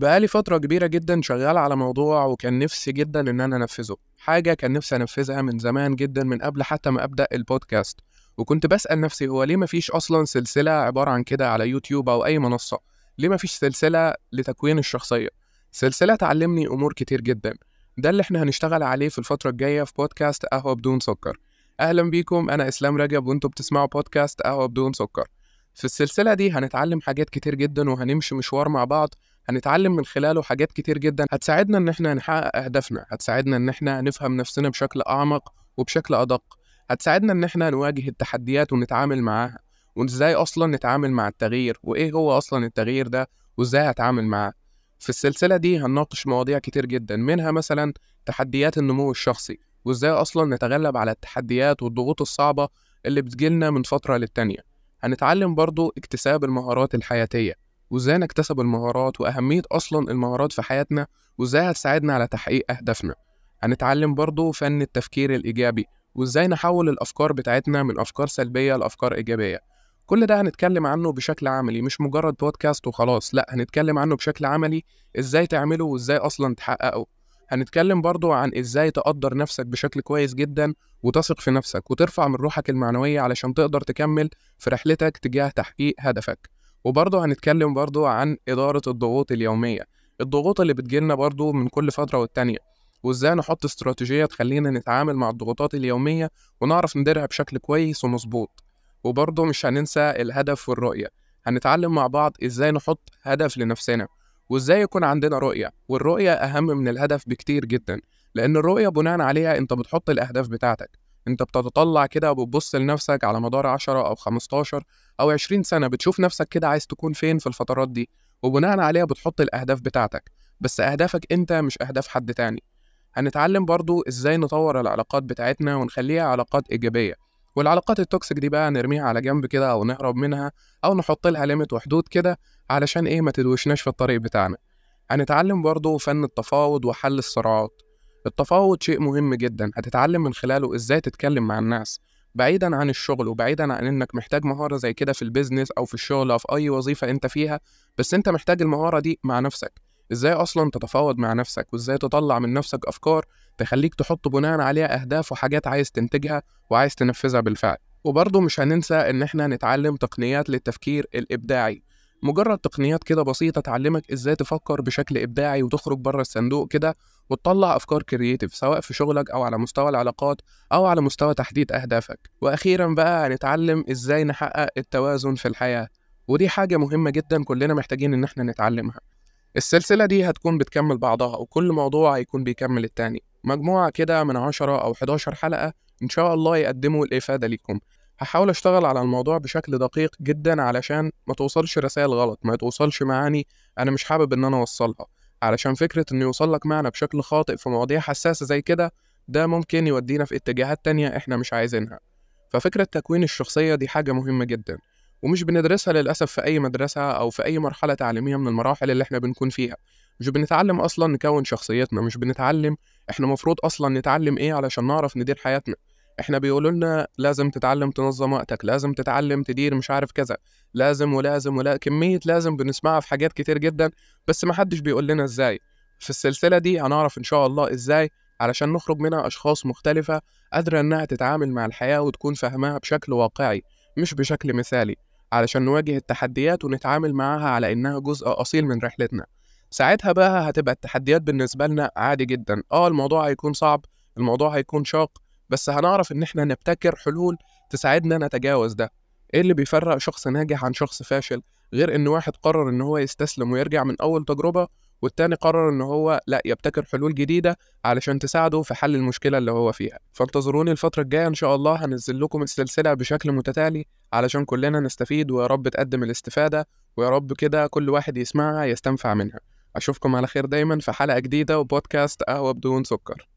بقالي فترة كبيرة جدًا شغّال على موضوع وكان نِفْسي جدًا إن أنا أنفّذه، حاجة كان نِفْسي أنفّذها من زمان جدًا من قبل حتى ما أبدأ الpodcast، وكنت باسأل نَفْسي هو ليه ما فيش أصلًا سلسلة عبارة عن كده على يوتيوب أو أي منصة، ليه ما فيش سلسلة لتكوين الشخصية، سلسلة تعلّمني أمور كتير جدًا، ده اللي إحنا هنشتغل عليه في الفترة الجاية في podcast قهوة بدون سُكّر، أهلًا بيكم أنا إسلام رجب وأنتم بتسمعوا podcast قهوة بدون سُكّر، في السلسلة دي هنتعلّم حاجات كتير جدًا وهنمشي مشوار مع بعض هنتعلم من خلاله حاجات كتير جدًا. هتساعدنا إن إحنا نحقق أهدافنا، هتساعدنا إن إحنا نفهم نفسنا بشكل أعمق وبشكل أدق، هتساعدنا إن إحنا نواجه التحديات ونتعامل معاها، وإزاي أصلًا نتعامل مع التغيير، وإيه هو أصلًا التغيير ده، وإزاي هاتعامل معاه. في السلسلة دي هنناقش مواضيع كتير جدًا، منها مثلًا تحديات النمو الشخصي، وإزاي أصلًا نتغلب على التحديات والضغوط الصعبة اللي بتيجي لنا من فترة للتانية. هنتعلم برضه اكتساب المهارات الحياتية، وإزاي نكتسب المهارات وأهمية أصلا المهارات في حياتنا وإزاي هتساعدنا على تحقيق أهدافنا. هنتعلم برضو فن التفكير الإيجابي وإزاي نحول الأفكار بتاعتنا من أفكار سلبية لأفكار إيجابية. كل ده هنتكلم عنه بشكل عملي مش مجرد بودكاست وخلاص لأ هنتكلم عنه بشكل عملي إزاي تعمله وإزاي أصلا تحققه. هنتكلم برضو عن إزاي تقدر نفسك بشكل كويس جدا وتثق في نفسك وترفع من روحك المعنوية علشان تقدر تكمل في رحلتك تجاه تحقيق هدفك. وبرضه هنتكلم برضه عن إدارة الضغوط اليومية. الضغوط اللي بتجيلنا برضه من كل فترة والتانية وإزاي نحط استراتيجية تخلينا نتعامل مع الضغوطات اليومية ونعرف نديرها بشكل كويس ومظبوط. وبرضه مش هننسى الهدف والرؤية. هنتعلم مع بعض إزاي نحط هدف لنفسنا وإزاي يكون عندنا رؤية. والرؤية أهم من الهدف بكتير جدا لأن الرؤية بناء عليها أنت بتحط الأهداف بتاعتك. أنت بتتطلع كده وبتبص لنفسك على مدار 10 أو 15 أو 20 سنة بتشوف نفسك كده عايز تكون فين في الفترات دي وبناء عليها بتحط الأهداف بتاعتك. بس أهدافك أنت مش أهداف حد تاني. هنتعلم برضو إزاي نطور العلاقات بتاعتنا ونخليها علاقات إيجابية. والعلاقات ال toxic دي بقى نرميها على جنب كده أو نهرب منها أو نحط لها limit وحدود كده علشان إيه ما تدوشناش في الطريق بتاعنا. هنتعلم برضو فن التفاوض وحل الصراعات. التفاوض شيء مهم جدا هتتعلم من خلاله إزاي تتكلم مع الناس بعيدا عن الشغل وبعيدا عن إنك محتاج مهارة زي كده في البيزنس أو في الشغل أو في أي وظيفة أنت فيها بس أنت محتاج المهارة دي مع نفسك. إزاي أصلا تتفاوض مع نفسك؟ وإزاي تطلع من نفسك أفكار تخليك تحط بناء عليها أهداف وحاجات عايز تنتجها وعايز تنفذها بالفعل. وبرضه مش هننسى إن إحنا نتعلم تقنيات للتفكير الإبداعي. مجرد تقنيات كده بسيطة تعلمك إزاي تفكر بشكل إبداعي وتخرج بره الصندوق كده وتطلع أفكار كرييتيف سواء في شغلك أو على مستوى العلاقات أو على مستوى تحديد أهدافك. وأخيرا بقى هنتعلم إزاي نحقق التوازن في الحياة. ودي حاجة مهمة جدا كلنا محتاجين إن إحنا نتعلمها. السلسلة دي هتكون بتكمل بعضها وكل موضوع هيكون بيكمل التاني. مجموعة كده من 10 أو 11 حلقة إن شاء الله يقدموا الإفادة ليكم. هحاول أشتغل على الموضوع بشكل دقيق جدا علشان ما توصلش رسائل غلط ما توصلش معاني أنا مش حابب إن أنا أوصلها. علشان فكرة إنه يوصل لك معنى بشكل خاطئ في مواضيع حساسة زي كده ده ممكن يودينا في اتجاهات تانية إحنا مش عايزينها. ففكرة تكوين الشخصية دي حاجة مهمة جدا ومش بندرسها للأسف في أي مدرسة أو في أي مرحلة تعليمية من المراحل اللي إحنا بنكون فيها. مش بنتعلم أصلا نكون شخصيتنا مش بنتعلم إحنا مفروض أصلا نتعلم إيه علشان نعرف ندير حياتنا. إحنا بيقولوا لنا لازم تتعلم تنظم وقتك لازم تتعلم تدير مش عارف كذا لازم ولازم ولا كمية لازم بنسمعها في حاجات كتير جدا بس محدش بيقول لنا إزاي. في السلسلة دي هنعرف إن شاء الله إزاي علشان نخرج منها أشخاص مختلفة قادرة إنها تتعامل مع الحياة وتكون فاهماها بشكل واقعي مش بشكل مثالي علشان نواجه التحديات ونتعامل معاها على إنها جزء أصيل من رحلتنا. ساعتها بقى هتبقى التحديات بالنسبة لنا عادي جدا آه الموضوع هيكون صعب الموضوع هيكون شاق بس هنعرف إن إحنا نبتكر حلول تساعدنا نتجاوز ده. إيه اللي بيفرق شخص ناجح عن شخص فاشل؟ غير إن واحد قرر إن هو يستسلم ويرجع من أول تجربة والتاني قرر إن هو لأ يبتكر حلول جديدة علشان تساعده في حل المشكلة اللي هو فيها. فانتظروني الفترة الجاية إن شاء الله هنزل لكم السلسلة بشكل متتالي علشان كلنا نستفيد ويا رب تقدم الاستفادة ويا رب كده كل واحد يسمعها يستنفع منها. أشوفكم على خير دايما في حلقة جديدة وبودكاست قهوة بدون سكر.